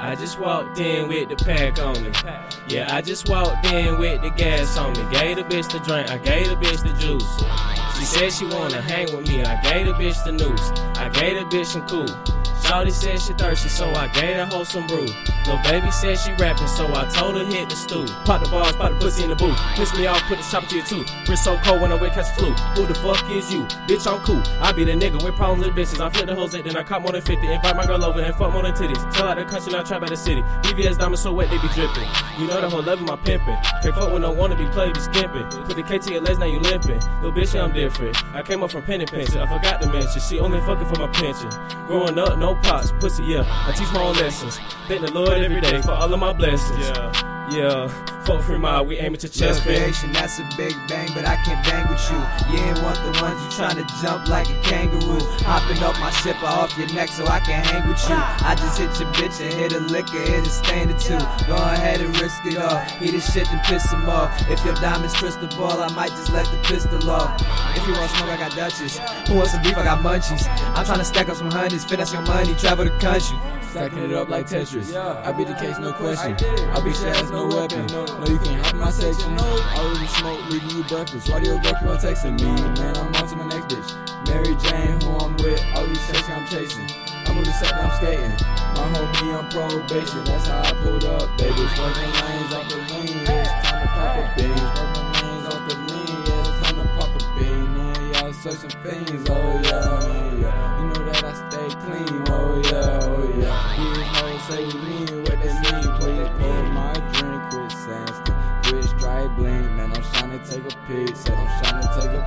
I just walked in with the pack on me. Yeah, I just walked in with the gas on me. Gave the bitch the drink, I gave the bitch the juice. She said she wanna hang with me, I gave the bitch the noose. I gave the bitch some cool. Shawty said she thirsty, so I gave that hoe some brew. Lil' baby said she rapping, so I told her hit the stew. Pop the balls, pop the pussy in the booth. Piss me off, put the chopper to your tooth. Wrist so cold when I wake catch the flu. Who the fuck is you? Bitch, I'm cool. I be the nigga with problems with bitches. I flip the hoes in, then I cop more than 50. Invite my girl over and fuck more than titties. Tell out the country, not trap out the city. VVS diamonds so wet, they be dripping. You know the whole level my pimping. Can't fuck with no wanna be play, be skimping. Put the K to your legs, now you limping. Little bitch, I'm different. I came up from penny pension. I forgot to mention. She only fucking for my pension. Growing up, no pots, pussy, yeah. I teach my own lessons. Thank the Lord every day for all of my blessings. Yeah, yeah. Fuck free mile, we aim aiming to chest bang. Recreation, that's a big bang, but I can't bang with you. You ain't want the ones you trying to jump like a kangaroo. Hopping up my ship off your neck so I can hang with you. I just hit your bitch and hit a liquor, hit a stand or two. Go ahead and risk it all. Eat the shit and piss them off. If your diamond's crystal ball, I might just let the pistol off. If you want smoke, I got Dutchess. Who wants some beef? I got munchies. I'm tryna stack up some honeys, finesse your money, travel the country. Stacking it up like Tetris. I be the case, no question. I be shit as no weapon. I Already smoke, leaving you breakfast. Why do your girl on texting me? Man, I'm on to my next bitch. Mary Jane, who I'm with, all these chasing, I'm chasing. I'm on the set, I'm skating. My homie on probation, that's how I pulled up, baby. Working lanes off the lean, it's time to pop a bean. Working lanes off the lean, yeah, it's time to pop a bean. Man, y'all searching fiends, oh yeah, oh, yeah. You know that I stay clean, oh yeah, oh yeah. These hoes say you mean what they mean, please pour my drink, with saying take a piece. Said I'm trying to take a